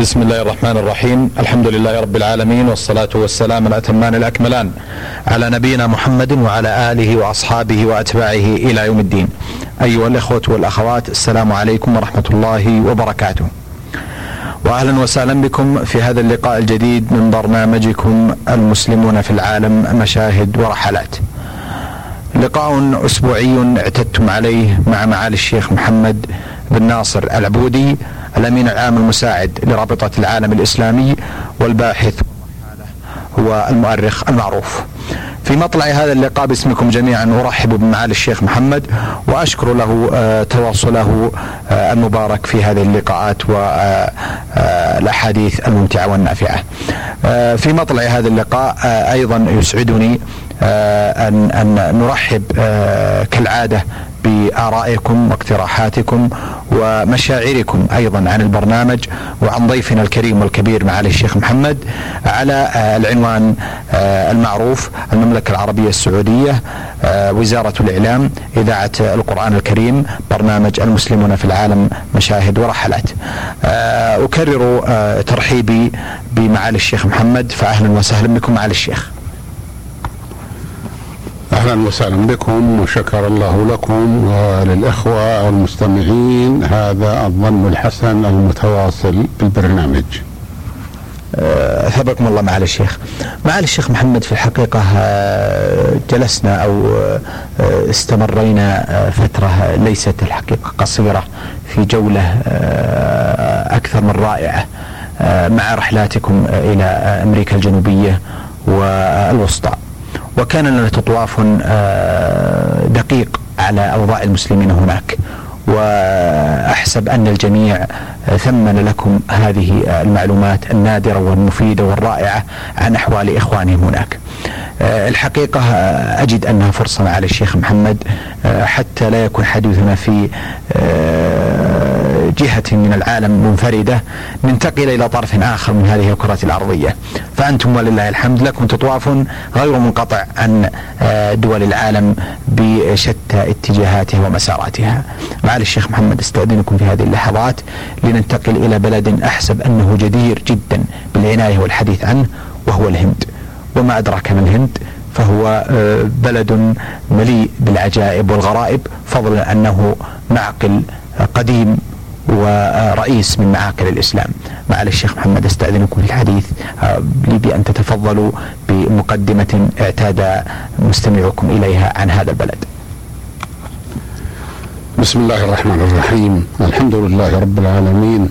بسم الله الرحمن الرحيم الحمد لله رب العالمين والصلاة والسلام الأتمان الأكملان على نبينا محمد وعلى آله وأصحابه وأتباعه إلى يوم الدين أيها الإخوة والأخوات السلام عليكم ورحمة الله وبركاته واهلا وسهلا بكم في هذا اللقاء الجديد من برنامجكم المسلمون في العالم مشاهد ورحلات. لقاء اسبوعي اعتدتم عليه مع معالي الشيخ محمد بن ناصر العبودي الأمين العام المساعد لرابطة العالم الإسلامي والباحث هو المؤرخ المعروف. في مطلع هذا اللقاء باسمكم جميعا أرحب بمعالي الشيخ محمد وأشكر له آه، تواصله آه، المبارك في هذه اللقاءات والاحاديث الممتعة والنافعة. آه، في مطلع هذا اللقاء أيضا يسعدني أن أن نرحب كالعادة بآرائكم واقتراحاتكم ومشاعركم أيضا عن البرنامج وعن ضيفنا الكريم والكبير معالي الشيخ محمد على آه، العنوان آه، المعروف المملكة العربية السعودية آه، وزارة الإعلام إذاعة القرآن الكريم برنامج المسلمون في العالم مشاهد ورحلات. أكرر ترحيبي بمعالي الشيخ محمد فأهلا وسهلا بكم معالي الشيخ. أهلا وسهلا بكم وشكر الله لكم وللإخوة المستمعين هذا الظن الحسن المتواصل بالبرنامج. أثابكم الله معالي الشيخ. معالي الشيخ محمد في الحقيقة آه، جلسنا أو آه، استمرينا فترة ليست الحقيقة قصيرة في جولة أكثر من رائعة مع رحلاتكم إلى أمريكا الجنوبية والوسطى. وكان لنا تطواف آه، دقيق على أوضاع المسلمين هناك وأحسب أن الجميع ثمن لكم هذه المعلومات النادرة والمفيدة والرائعة عن أحوال إخوانهم هناك. آه، الحقيقة آه، أجد أنها فرصة على الشيخ محمد حتى لا يكون حديثنا في جهة من العالم منفردة ننتقل إلى طرف آخر من هذه الكرة الأرضية. فأنتم ولله الحمد لكم تطواف غير منقطع عن آه، دول العالم بشتى اتجاهاتها ومساراتها. معالي الشيخ محمد أستأذنكم في هذه اللحظات لننتقل إلى بلد أحسب أنه جدير جدا بالعناية والحديث عنه وهو الهند. وما أدراك ما الهند فهو آه، بلد مليء بالعجائب والغرائب فضلا أنه معقل قديم ورئيس من معاقل الإسلام. معالي الشيخ محمد أستأذنكم في الحديث. آه، لي بأن تتفضلوا بمقدمة اعتاد مستمعكم إليها عن هذا البلد. بسم الله الرحمن الرحيم. الحمد لله رب العالمين.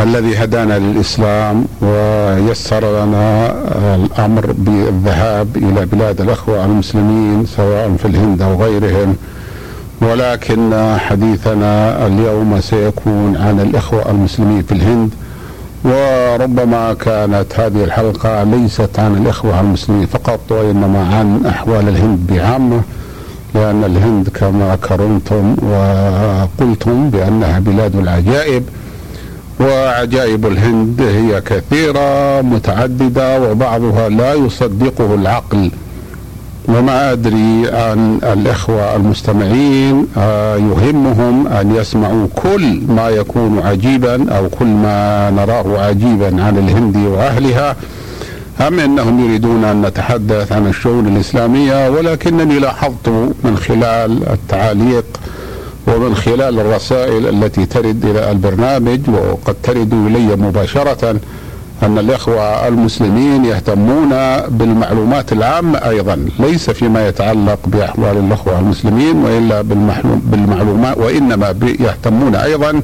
الذي هدانا للإسلام ويسر لنا الأمر بالذهاب إلى بلاد الأخوة المسلمين سواء في الهند أو غيرهم. ولكن حديثنا اليوم سيكون عن الإخوة المسلمين في الهند وربما كانت هذه الحلقة ليست عن الإخوة المسلمين فقط وإنما عن أحوال الهند بعامة لأن الهند كما كرمتم وقلتم بأنها بلاد العجائب وعجائب الهند هي كثيرة متعددة وبعضها لا يصدقه العقل. وما أدري عن الإخوة المستمعين آه، يهمهم أن يسمعوا كل ما يكون عجيبا أو كل ما نراه عجيبا عن الهند وأهلها. أم أنهم يريدون أن نتحدث عن الشؤون الإسلامية؟ ولكنني لاحظت من خلال التعاليق ومن خلال الرسائل التي ترد إلى البرنامج وقد ترد إلي مباشرة أن الإخوة المسلمين يهتمون بالمعلومات العامة أيضا ليس فيما يتعلق بأحوال الأخوة المسلمين وإلا بالمعلومات وإنما يهتمون أيضا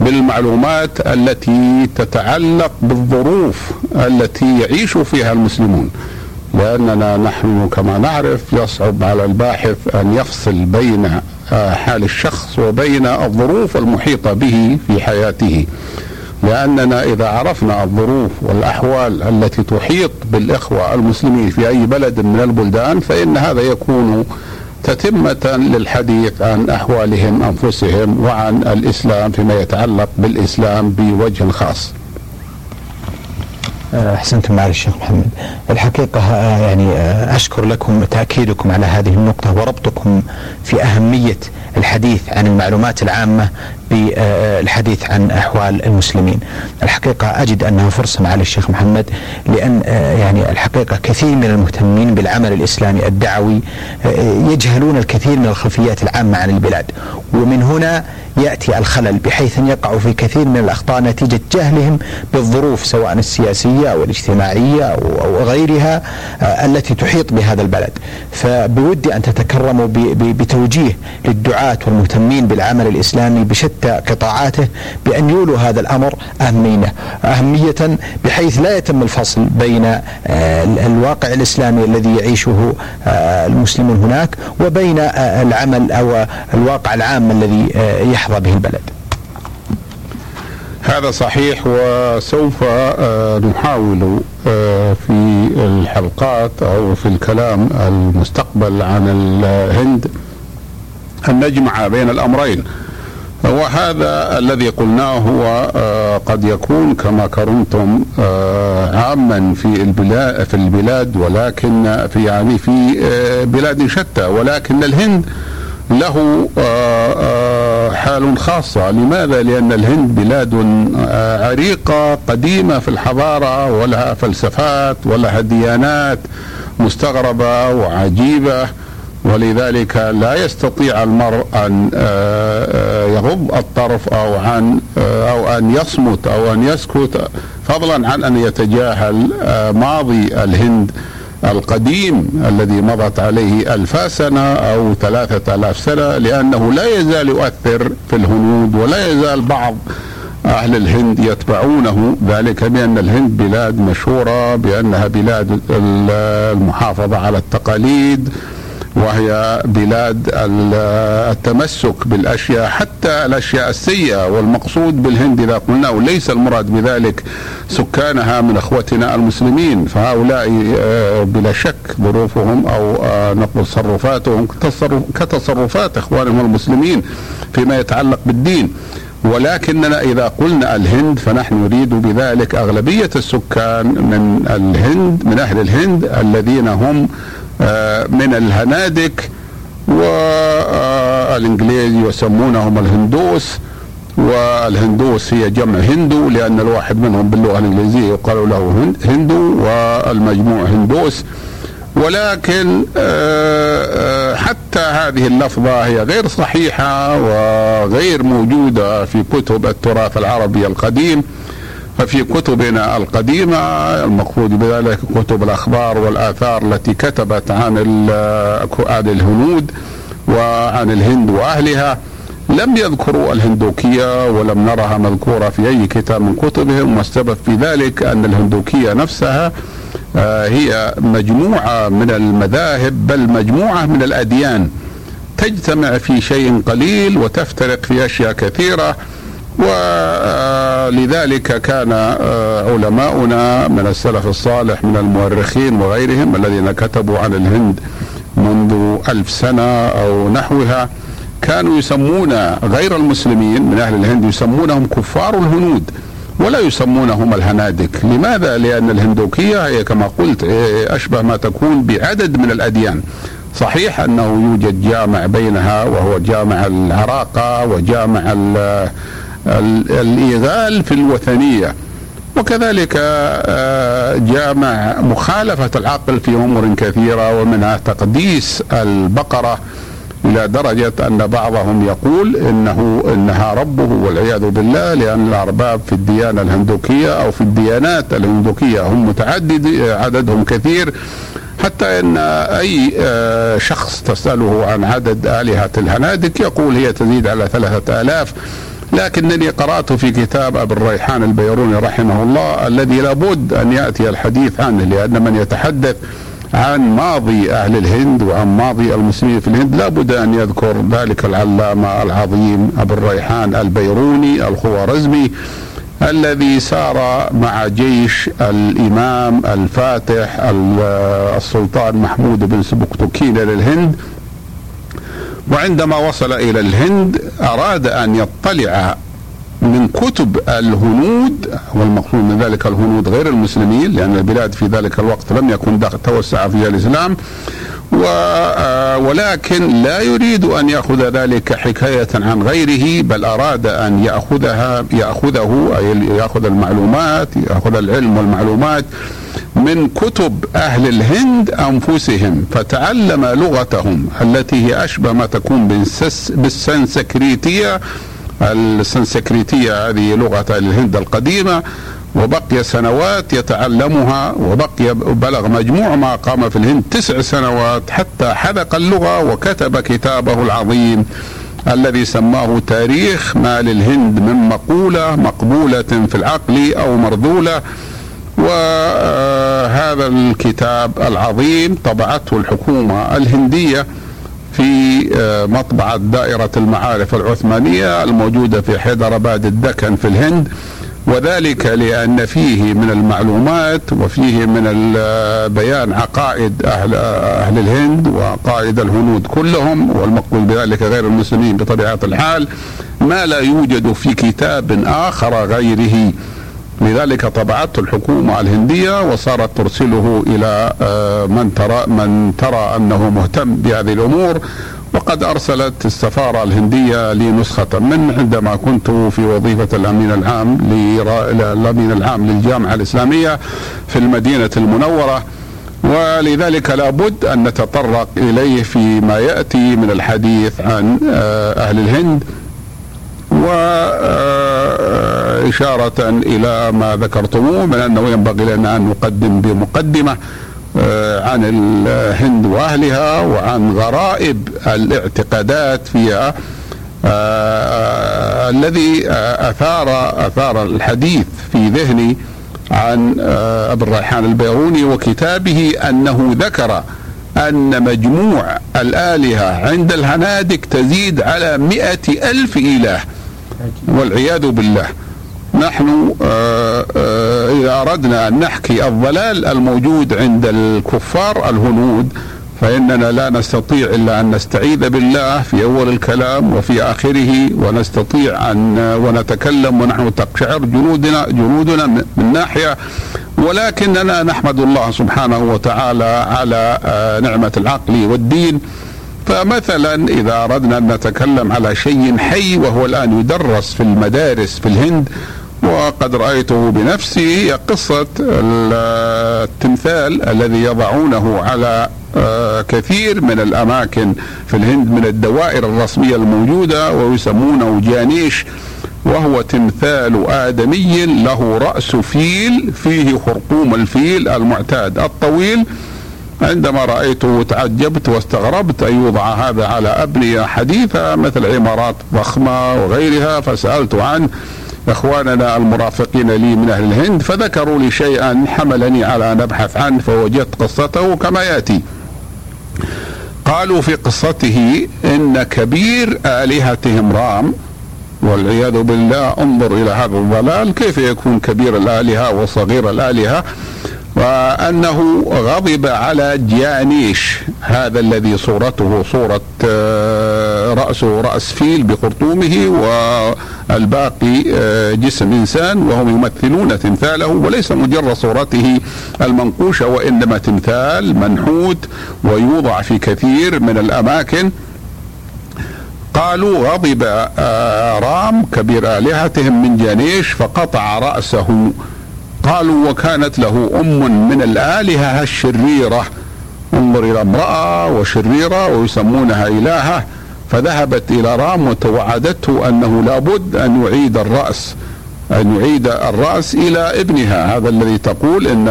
بالمعلومات التي تتعلق بالظروف التي يعيش فيها المسلمون. لأننا نحن كما نعرف يصعب على الباحث أن يفصل بين حال الشخص وبين الظروف المحيطة به في حياته. لأننا إذا عرفنا الظروف والأحوال التي تحيط بالإخوة المسلمين في أي بلد من البلدان فإن هذا يكون تتمة للحديث عن أحوالهم أنفسهم وعن الإسلام فيما يتعلق بالإسلام بوجه خاص. أحسنتم معالي الشيخ محمد. الحقيقة آه، يعني آه، أشكر لكم تاكيدكم على هذه النقطة وربطكم في أهمية الحديث عن المعلومات العامة بالحديث عن أحوال المسلمين. الحقيقة أجد أنها فرصة معالي الشيخ محمد لأن يعني الحقيقة كثير من المهتمين بالعمل الإسلامي الدعوي يجهلون الكثير من الخلفيات العامة عن البلاد. ومن هنا يأتي الخلل بحيث أن يقعوا في كثير من الأخطاء نتيجة جهلهم بالظروف سواء السياسية أو الاجتماعية أو غيرها آه، التي تحيط بهذا البلد. فبودي أن تتكرموا بتوجيه للدعاة والمهتمين بالعمل الإسلامي بشتى قطاعاته بأن يولوا هذا الأمر اهميه أهمية بحيث لا يتم الفصل بين آه، الواقع الإسلامي الذي يعيشه آه، المسلمون هناك وبين العمل أو الواقع العام الذي يحظى به البلد. هذا صحيح وسوف آه، نحاول آه، في الحلقات أو في الكلام المستقبل عن الهند أن نجمع بين الأمرين. وهذا الذي قلناه هو آه، قد يكون كما كرمتم عاما في البلاد في البلاد ولكن في يعني في بلاد شتى ولكن الهند له حال خاصة لماذا؟ لأن الهند بلاد آه، عريقة قديمة في الحضارة ولها فلسفات ولها ديانات مستغربة وعجيبة ولذلك لا يستطيع المرء أن يغض الطرف أو عن أو أن يصمت أو أن يسكت فضلا عن أن يتجاهل ماضي الهند القديم الذي مضت عليه ألفا سنة أو ثلاثة آلاف سنة لأنه لا يزال يؤثر في الهنود ولا يزال بعض أهل الهند يتبعونه ذلك بأن الهند بلاد مشهورة بأنها بلاد المحافظة على التقاليد وهي بلاد التمسك بالأشياء حتى الأشياء السيئة والمقصود بالهند إذا قلنا وليس المراد بذلك سكانها من إخوتنا المسلمين. فهؤلاء آه، بلا شك ظروفهم أو آه، نقول تصرفاتهم كتصرفات إخوانهم المسلمين فيما يتعلق بالدين. ولكننا إذا قلنا الهند فنحن نريد بذلك أغلبية السكان من الهند من أهل الهند الذين هم من الهنادك والانجليز يسمونهم الهندوس والهندوس هي جمع هندو لأن الواحد منهم باللغة الإنجليزية يقال له هندو والمجموع هندوس. ولكن آه، آه، حتى هذه اللفظة هي غير صحيحة وغير موجودة في كتب التراث العربي القديم. ففي كتبنا القديمة المقصود بذلك كتب الأخبار والآثار التي كتبت عن عن الهنود وعن الهند وأهلها. لم يذكروا الهندوكية ولم نرها مذكورة في أي كتاب من كتبهم والسبب في ذلك أن الهندوكية نفسها آه، هي مجموعة من المذاهب بل مجموعة من الأديان تجتمع في شيء قليل وتفترق في أشياء كثيرة. ولذلك كان آه، علماؤنا من السلف الصالح من المؤرخين وغيرهم الذين كتبوا عن الهند منذ ألف سنة أو نحوها كانوا يسمون غير المسلمين من أهل الهند يسمونهم كفار الهنود ولا يسمونهم الهنادك لماذا؟ لأن الهندوكية هي كما قلت إيه، أشبه ما تكون بعدد من الأديان صحيح أنه يوجد جامع بينها وهو جامع العراقة وجامع الايغال في الوثنية. وكذلك آه، جامع مخالفة العقل في أمور كثيرة ومنها تقديس البقرة إلى درجة أن بعضهم يقول إنه إنها ربه والعياذ بالله لأن الأرباب في الديانة الهندوكية أو في الديانات الهندوكية هم متعدد عددهم كثير حتى إن أي آه، شخص تسأله عن عدد آلهة الهنادك يقول هي تزيد على ثلاثة آلاف. لكنني قرأت في كتاب أبي الريحان البيروني رحمه الله الذي لابد أن يأتي الحديث عنه لأن من يتحدث عن ماضي أهل الهند وعن ماضي المسلمين في الهند لابد أن يذكر ذلك العلامة العظيم أبو الريحان البيروني الخوارزمي الذي سار مع جيش الإمام الفاتح السلطان محمود بن سبكتكين للهند وعندما وصل إلى الهند أراد أن يطلع من كتب الهنود والمقصود من ذلك الهنود غير المسلمين لأن البلاد في ذلك الوقت لم يكن توسع فيها الإسلام. آه، ولكن لا يريد أن يأخذ ذلك حكاية عن غيره بل أراد أن ياخذها يأخذه أي يأخذ المعلومات يأخذ العلم والمعلومات. من كتب أهل الهند أنفسهم فتعلم لغتهم التي هي أشبه ما تكون بالسنسكريتية السنسكريتية هذه أهل الهند القديمة وبقي سنوات يتعلمها وبقي بلغ مجموع ما قام في الهند تسع سنوات حتى حذق اللغة وكتب كتابه العظيم الذي سماه تاريخ ما للهند من مقولة مقبولة في العقل أو مرذولة وهذا الكتاب العظيم طبعته الحكومة الهندية في مطبعة دائرة المعارف العثمانية الموجودة في حيدرباد الدكن في الهند. وذلك لأن فيه من المعلومات وفيه من بيان عقائد أهل, أهل الهند وعقائد الهنود كلهم والمقبول بذلك غير المسلمين بطبيعة الحال. ما لا يوجد في كتاب آخر غيره. لذلك طبعته الحكومة الهندية وصارت ترسله إلى آه، من ترى من ترى أنه مهتم بهذه الأمور وقد أرسلت السفارة الهندية لي نسخة من عندما كنت في وظيفة الأمين العام الأمين العام للجامعة الإسلامية في المدينة المنورة. ولذلك لابد أن نتطرق إليه فيما يأتي من الحديث عن آه، أهل الهند. وإشارة آه، إلى ما ذكرتموه من أنه ينبغي لنا أن نقدم بمقدمة آه، عن الهند وأهلها وعن غرائب الاعتقادات فيها آه، الذي أثار أثار الحديث في ذهني عن آه، ابو الريحان البيروني وكتابه أنه ذكر أن مجموع الآلهة عند الهنادك تزيد على مئة ألف إله والعياذ بالله. نحن آه، آه، إذا أردنا أن نحكي الضلال الموجود عند الكفار الهنود فإننا لا نستطيع إلا أن نستعيذ بالله في أول الكلام وفي آخره ونستطيع أن ونتكلم ونحن تقشعر جنودنا جنودنا من ناحية. ولكننا نحمد الله سبحانه وتعالى على آه، نعمة العقل والدين. فمثلا إذا أردنا أن نتكلم على شيء حي وهو الآن يدرس في المدارس في الهند وقد رأيته بنفسي قصة التمثال الذي يضعونه على آه، كثير من الأماكن في الهند من الدوائر الرسمية الموجودة ويسمونه جانيش وهو تمثال آدمي له رأس فيل فيه خرطوم الفيل المعتاد الطويل. عندما رأيته تعجبت واستغربت أن يوضع هذا على أبنية حديثة مثل عمارات ضخمة وغيرها فسألت عنه. إخواننا المرافقين لي من أهل الهند فذكروا لي شيئا حملني على أن أبحث عنه فوجدت قصته كما يأتي. قالوا في قصته إن كبير آلهتهم رام والعياذ بالله انظر إلى هذا الضلال كيف يكون كبير الآلهة وصغير الآلهة وأنه غضب على جانيش هذا الذي صورته صورة آه، رأسه رأس فيل بخرطومه والباقي آه، جسم إنسان وهم يمثلون تمثاله وليس مجرد صورته المنقوشة وإنما تمثال منحوت ويوضع في كثير من الأماكن. قالوا غضب آه، رام كبير آلهتهم من جانيش فقطع رأسه. قالوا وكانت له أم من الآلهة الشريرة. انظر إلى امرأة وشريرة ويسمونها إلهة. فذهبت إلى رام وتوعدته أنه لابد أن يعيد الرأس أن يعيد الرأس إلى ابنها. هذا الذي تقول إن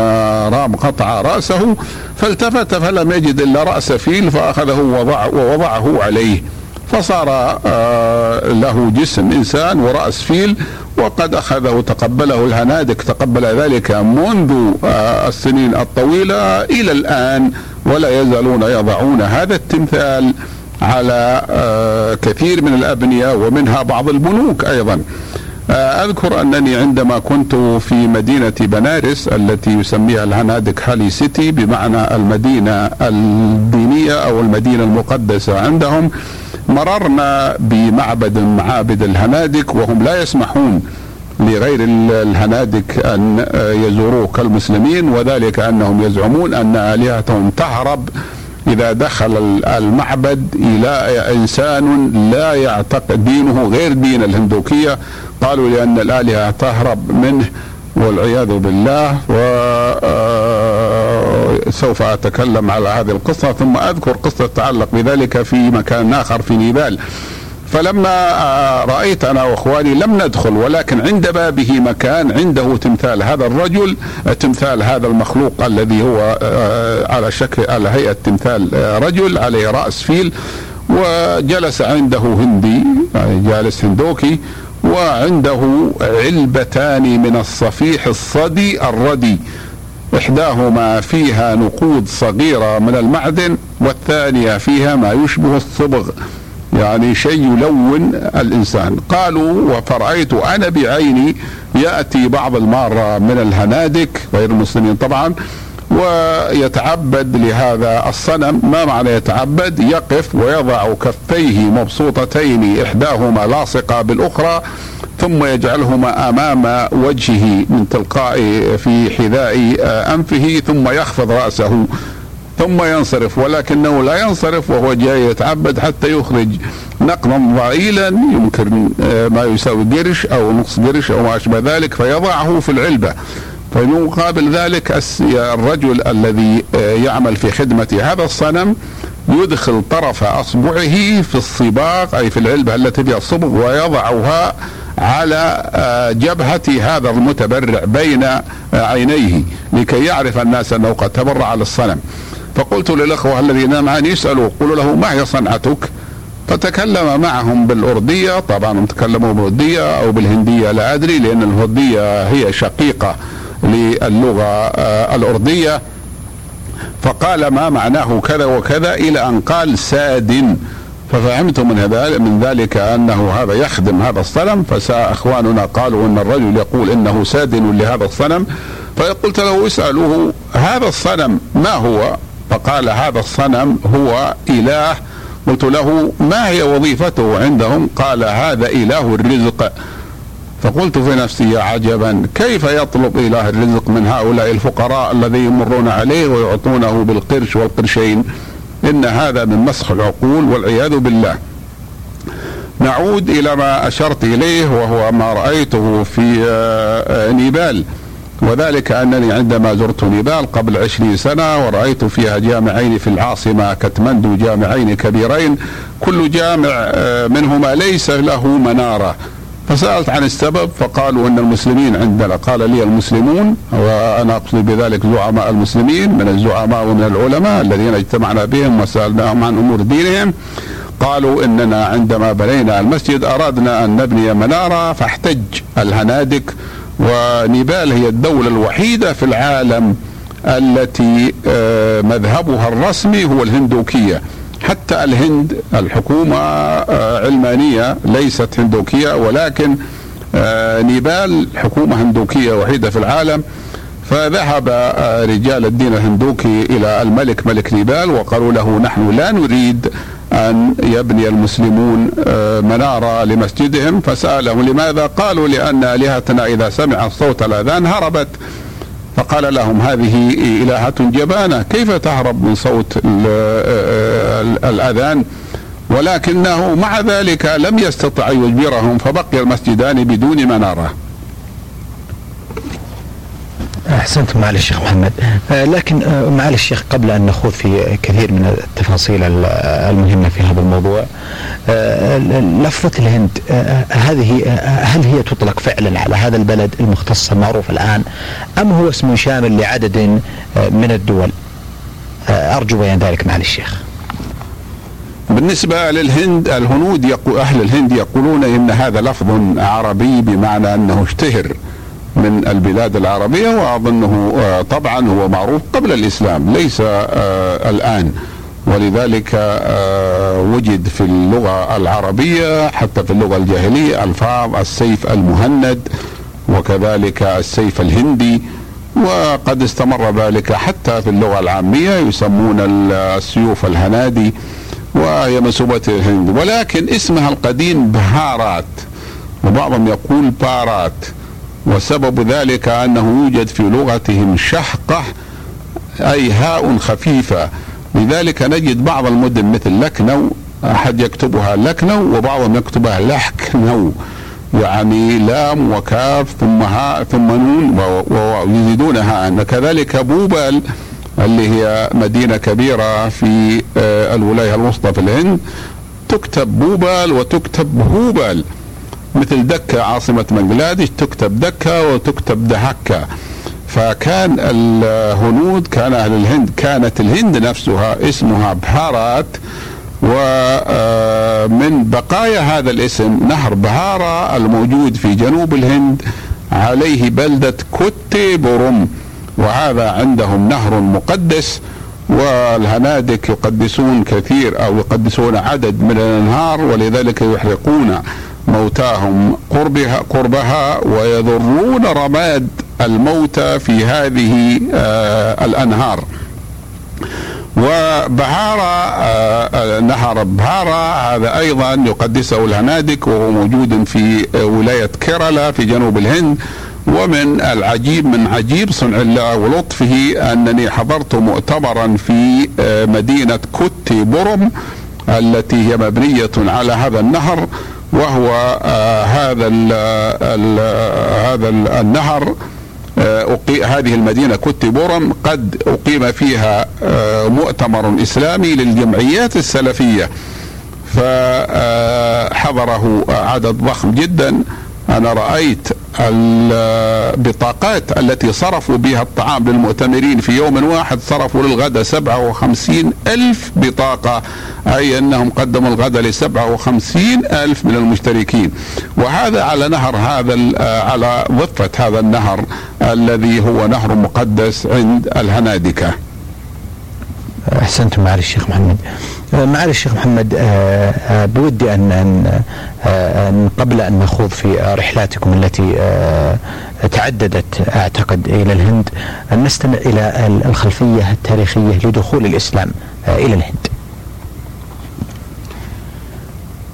رام قطع رأسه فالتفت فلم يجد إلا رأس فيل فأخذه ووضع ووضعه عليه. فصار آه، له جسم إنسان ورأس فيل وقد أخذه تقبله الهنادك تقبل ذلك منذ آه، السنين الطويلة إلى الآن ولا يزالون يضعون هذا التمثال على آه، كثير من الأبنية ومنها بعض البنوك أيضا. آه، أذكر أنني عندما كنت في مدينة بنارس التي يسميها الهنادك هالي سيتي بمعنى المدينة الدينية أو المدينة المقدسة عندهم مررنا بمعبد من معابد الهنادك وهم لا يسمحون لغير الهنادك أن يزوروه كالمسلمين وذلك أنهم يزعمون أن آلهتهم تهرب إذا دخل المعبد إلى إنسان لا يعتقد دينه غير دين الهندوكية قالوا لأن الآلهة تهرب منه والعياذ بالله وسوف آه، أتكلم على هذه القصة ثم أذكر قصة تتعلق بذلك في مكان آخر في نيبال. فلما آه، رأيت أنا وأخواني لم ندخل ولكن عند بابه مكان عنده تمثال هذا الرجل تمثال هذا المخلوق الذي هو آه، على شكل على هيئة تمثال رجل عليه رأس فيل وجلس عنده هندي يعني جالس هندوكي وعنده علبتان من الصفيح الصدي الردي إحداهما فيها نقود صغيرة من المعدن والثانية فيها ما يشبه الصبغ. يعني شيء يلون الإنسان. قالوا فرأيت أنا بعيني يأتي بعض الماره من الهنادك غير المسلمين طبعا ويتعبد لهذا الصنم. ما معنى يتعبد؟ يقف ويضع كفيه مبسوطتين إحداهما لاصقة بالأخرى ثم يجعلهما أمام وجهه من تلقاء في حذاء أنفه ثم يخفض رأسه. ثم ينصرف ولكنه لا ينصرف وهو جاي يتعبد حتى يخرج. نقدا ضئيلا يمكن ما يساوي قرش أو نص قرش أو ما أشبه ذلك فيضعه في العلبة. فمقابل ذلك الرجل الذي آه، يعمل في خدمة هذا الصنم يدخل طرف أصبعه في الصباغ أي في العلبة التي فيها الصبغ ويضعها على آه، جبهة هذا المتبرع بين آه، عينيه لكي يعرف الناس أنه قد تبرع للصنم فقلت للأخوة الذين معي يسالوا قولوا له ما هي صنعتك؟ فتكلم معهم بالأردية طبعا هم تكلموا بالأردية أو بالهندية لا أدري لأن الهندية هي شقيقة للغة آه، الأردية. فقال ما معناه كذا وكذا؟ إلى أن قال ساد. ففهمت من من ذلك أنه هذا يخدم هذا الصنم. فساء أخواننا قالوا إن الرجل يقول إنه سادن لهذا الصنم. فقلت له اسألوه هذا الصنم ما هو؟ فقال هذا الصنم هو إله. قلت له ما هي وظيفته عندهم؟ قال هذا إله الرزق. فقلت في نفسي يا عجبا كيف يطلب إله الرزق من هؤلاء الفقراء الذين يمرون عليه ويعطونه بالقرش والقرشين؟ إن هذا من مسخ العقول والعياذ بالله. نعود إلى ما أشرت إليه وهو ما رأيته في آه، آه، نيبال. وذلك أنني عندما زرت نيبال قبل عشرين سنة ورأيت فيها جامعين في العاصمة كتمندو جامعين كبيرين كل جامع آه، منهما ليس له منارة. فسألت عن السبب فقالوا أن المسلمين عندنا. قال لي المسلمون وأنا أقصد بذلك زعماء المسلمين من الزعماء ومن العلماء الذين اجتمعنا بهم وسألناهم عن أمور دينهم. قالوا إننا عندما بنينا المسجد أردنا أن نبني منارة فاحتج الهنادك ونيبال هي الدولة الوحيدة في العالم التي آه، مذهبها الرسمي هو الهندوكية. حتى الهند الحكومة آه، علمانية ليست هندوكية ولكن آه، نيبال حكومة هندوكية وحيدة في العالم. فذهب رجال الدين الهندوكي إلى الملك ملك نيبال وقالوا له نحن لا نريد أن يبني المسلمون منارة لمسجدهم فسألهم لماذا؟ قالوا لأن آلهتنا إذا سمعت صوت الأذان هربت. فقال لهم هذه إلهة جبانة كيف تهرب من صوت الأذان؟ ولكنه مع ذلك لم يستطع يجبرهم فبقي المسجدان بدون منارة. احسنتم معالي الشيخ محمد. آه، لكن آه، معالي الشيخ قبل أن نخوض في كثير من التفاصيل المهمة في هذا الموضوع آه، لفظه الهند هذه هل هي تطلق فعلا على هذا البلد المختص المعروف الآن أم هو اسم شامل لعدد من الدول؟ أرجو بيان ذلك معالي الشيخ. بالنسبة للهند الهنود يقول أهل الهند يقولون إن هذا لفظ عربي بمعنى أنه اشتهر. من البلاد العربية وأظنه آه، طبعا هو معروف قبل الإسلام ليس آه، الآن. ولذلك آه، وجد في اللغة العربية حتى في اللغة الجاهلية ألفاظ السيف المهند وكذلك السيف الهندي وقد استمر ذلك حتى في اللغة العامية يسمون السيوف الهنادي وهي منسوبة الهند. ولكن اسمها القديم بهارات وبعضهم يقول بارات. وسبب ذلك أنه يوجد في لغتهم شحقة أي هاء خفيفة. لذلك نجد بعض المدن مثل لكنو أحد يكتبها لكنو وبعضهم يكتبها لحكنو. يعني لام وكاف ثم هاء ثم نون ويزيدونها أن كذلك بوبال اللي هي مدينة كبيرة في آه، الولاية الوسطى في الهند تكتب بوبال وتكتب بهوبال مثل دكة عاصمة بنغلاديش تكتب دكة وتكتب دهكة. فكان الهنود كان أهل الهند كانت الهند نفسها اسمها بهارات ومن بقايا هذا الاسم نهر بهارا الموجود في جنوب الهند عليه بلدة كوتي بورم وهذا عندهم نهر مقدس والهنادك يقدسون كثير أو يقدسون عدد من الأنهار ولذلك يحرقون موتاهم قربها قربها ويذرون رماد الموتى في هذه آه الأنهار. وبهارة آه نهر بهارة هذا أيضا يقدسه الهنادك وهو موجود في ولاية كيرالا في جنوب الهند. ومن العجيب من عجيب صنع الله ولطفه أنني حضرت مؤتمرا في آه، مدينة كوتي بورم. التي هي مبنية على هذا النهر وهو آه، هذا هذا النهر آه، هذه المدينة كوتي بورم قد أقيم فيها مؤتمر إسلامي للجمعيات السلفية. فحضره عدد ضخم جدا. أنا رأيت البطاقات التي صرفوا بها الطعام للمؤتمرين في يوم واحد صرفوا للغداء 57 ألف بطاقة أي أنهم قدموا الغداء ل 57 ألف من المشتركين. وهذا على نهر هذا على ضفة هذا النهر الذي هو نهر مقدس عند الهنادكة. أحسنتم معالي الشيخ محمد. معالي الشيخ محمد آه، آه، بودي ان أن قبل أن نخوض في رحلاتكم التي تعددت أعتقد إلى الهند أن نستمع إلى الخلفية التاريخية لدخول الإسلام إلى الهند.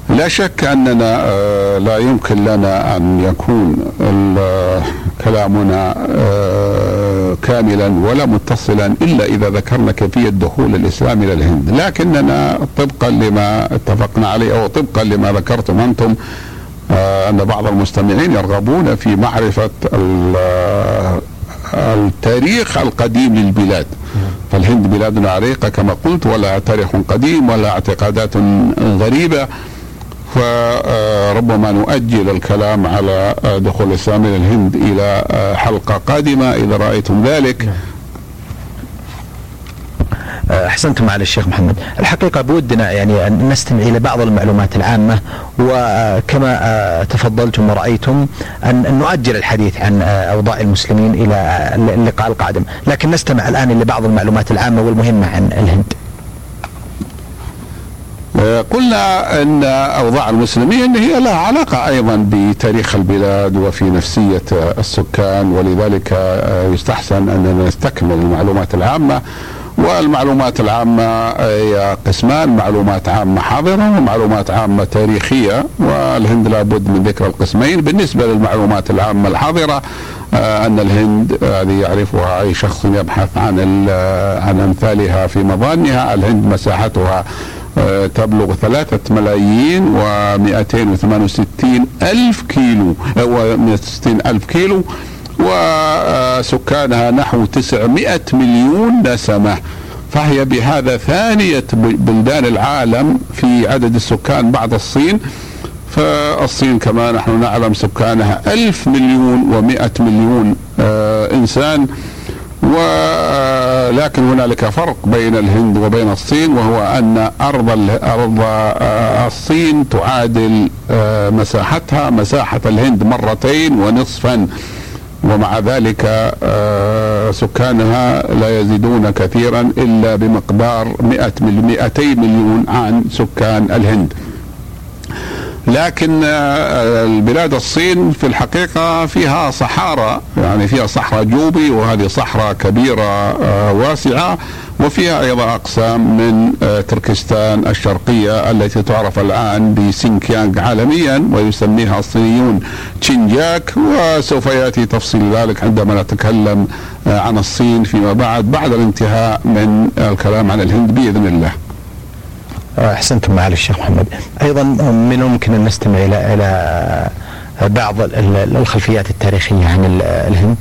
لا شك أننا لا يمكن لنا أن يكون كلامنا كاملا ولا متصلا إلا إذا ذكرنا كيفية دخول الإسلام إلى الهند، لكننا طبقا لما اتفقنا عليه أو طبقا لما ذكرتم أنتم آه أن بعض المستمعين يرغبون في معرفة التاريخ القديم للبلاد. فالهند بلاد عريقة كما قلت ولا تاريخ قديم ولا اعتقادات غريبة. فربما نؤجل الكلام على دخول الإسلام إلى الهند إلى حلقة قادمة إذا رأيتم ذلك. أحسنتم على الشيخ محمد. الحقيقة بودنا يعني أن نستمع إلى بعض المعلومات العامة وكما تفضلتم ورأيتم أن نؤجل الحديث عن أوضاع المسلمين إلى اللقاء القادم. لكن نستمع الآن إلى بعض المعلومات العامة والمهمة عن الهند. آه، قلنا أن أوضاع المسلمين هي لها علاقة أيضا بتاريخ البلاد وفي نفسية السكان ولذلك آه، يستحسن أننا نستكمل المعلومات العامة. والمعلومات العامة هي قسمان معلومات عامة حاضرة ومعلومات عامة تاريخية والهند لابد من ذكر القسمين. بالنسبة للمعلومات العامة الحاضرة آه، أن الهند هذه يعرفها أي شخص يبحث عن عن أمثالها في مظانها الهند مساحتها آه، تبلغ ثلاثة ملايين ومئتين وثمان ألف كيلو وستين ألف كيلو وسكانها نحو تسعمائة مليون نسمة. فهي بهذا ثانية بلدان العالم في عدد السكان بعد الصين. فالصين كما نحن نعلم سكانها ألف مليون ومائة مليون آه إنسان. ولكن هنالك فرق بين الهند وبين الصين وهو أن أرض أرض آه، الصين تعادل آه، مساحتها مساحة الهند مرتين ونصفا ومع ذلك آه، سكانها لا يزيدون كثيرا إلا بمقدار 100 200 مليون عن سكان الهند. لكن آه، البلاد الصين في الحقيقة فيها صحارى يعني فيها صحراء جوبي وهذه صحراء كبيرة آه، واسعة وفيها أيضا أقسام من آه، تركستان الشرقية التي تعرف الآن بسينكيانغ عالميا ويسميها الصينيون تشينجاك وسوف يأتي تفصيل ذلك عندما نتكلم عن الصين فيما بعد بعد الانتهاء من الكلام عن الهند بإذن الله. أحسنتم معالي الشيخ محمد. أيضا من الممكن أن نستمع إلى إلى بعض ال- ال- الخلفيات التاريخية عن ال- الهند.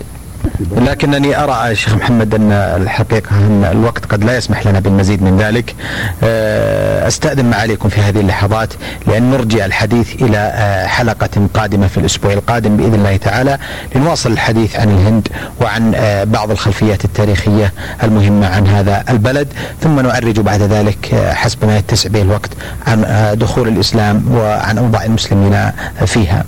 لكنني أرى شيخ محمد أن الحقيقة أن الوقت قد لا يسمح لنا بالمزيد من ذلك آه، أستأذن معاليكم في هذه اللحظات لأن نرجع الحديث إلى آه، حلقة قادمة في الأسبوع القادم بإذن الله تعالى لنواصل الحديث عن الهند وعن آه، بعض الخلفيات التاريخية المهمة عن هذا البلد ثم نعرج بعد ذلك حسب ما يتسع به الوقت عن دخول الإسلام وعن أوضاع المسلمين فيها.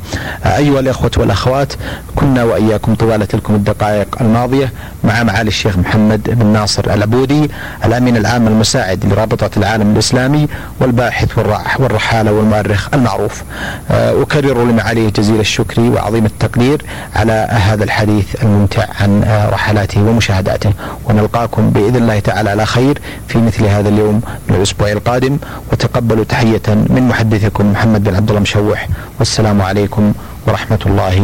أيها الإخوة والأخوات كنا وإياكم طوال تلكم الدقائق الماضية مع معالي الشيخ محمد بن ناصر العبودي الأمين العام المساعد لرابطة العالم الإسلامي والباحث والرح- والرحالة والمؤرخ المعروف. آه، أكرر لمعاليه جزيل الشكر وعظيم التقدير على هذا الحديث الممتع عن آه، رحلاته ومشاهداته. ونلقاكم بإذن الله تعالى على خير في مثل هذا اليوم من الأسبوع القادم. وتقبلوا تحية من محدثكم محمد بن عبد الله مشوح. والسلام عليكم ورحمة الله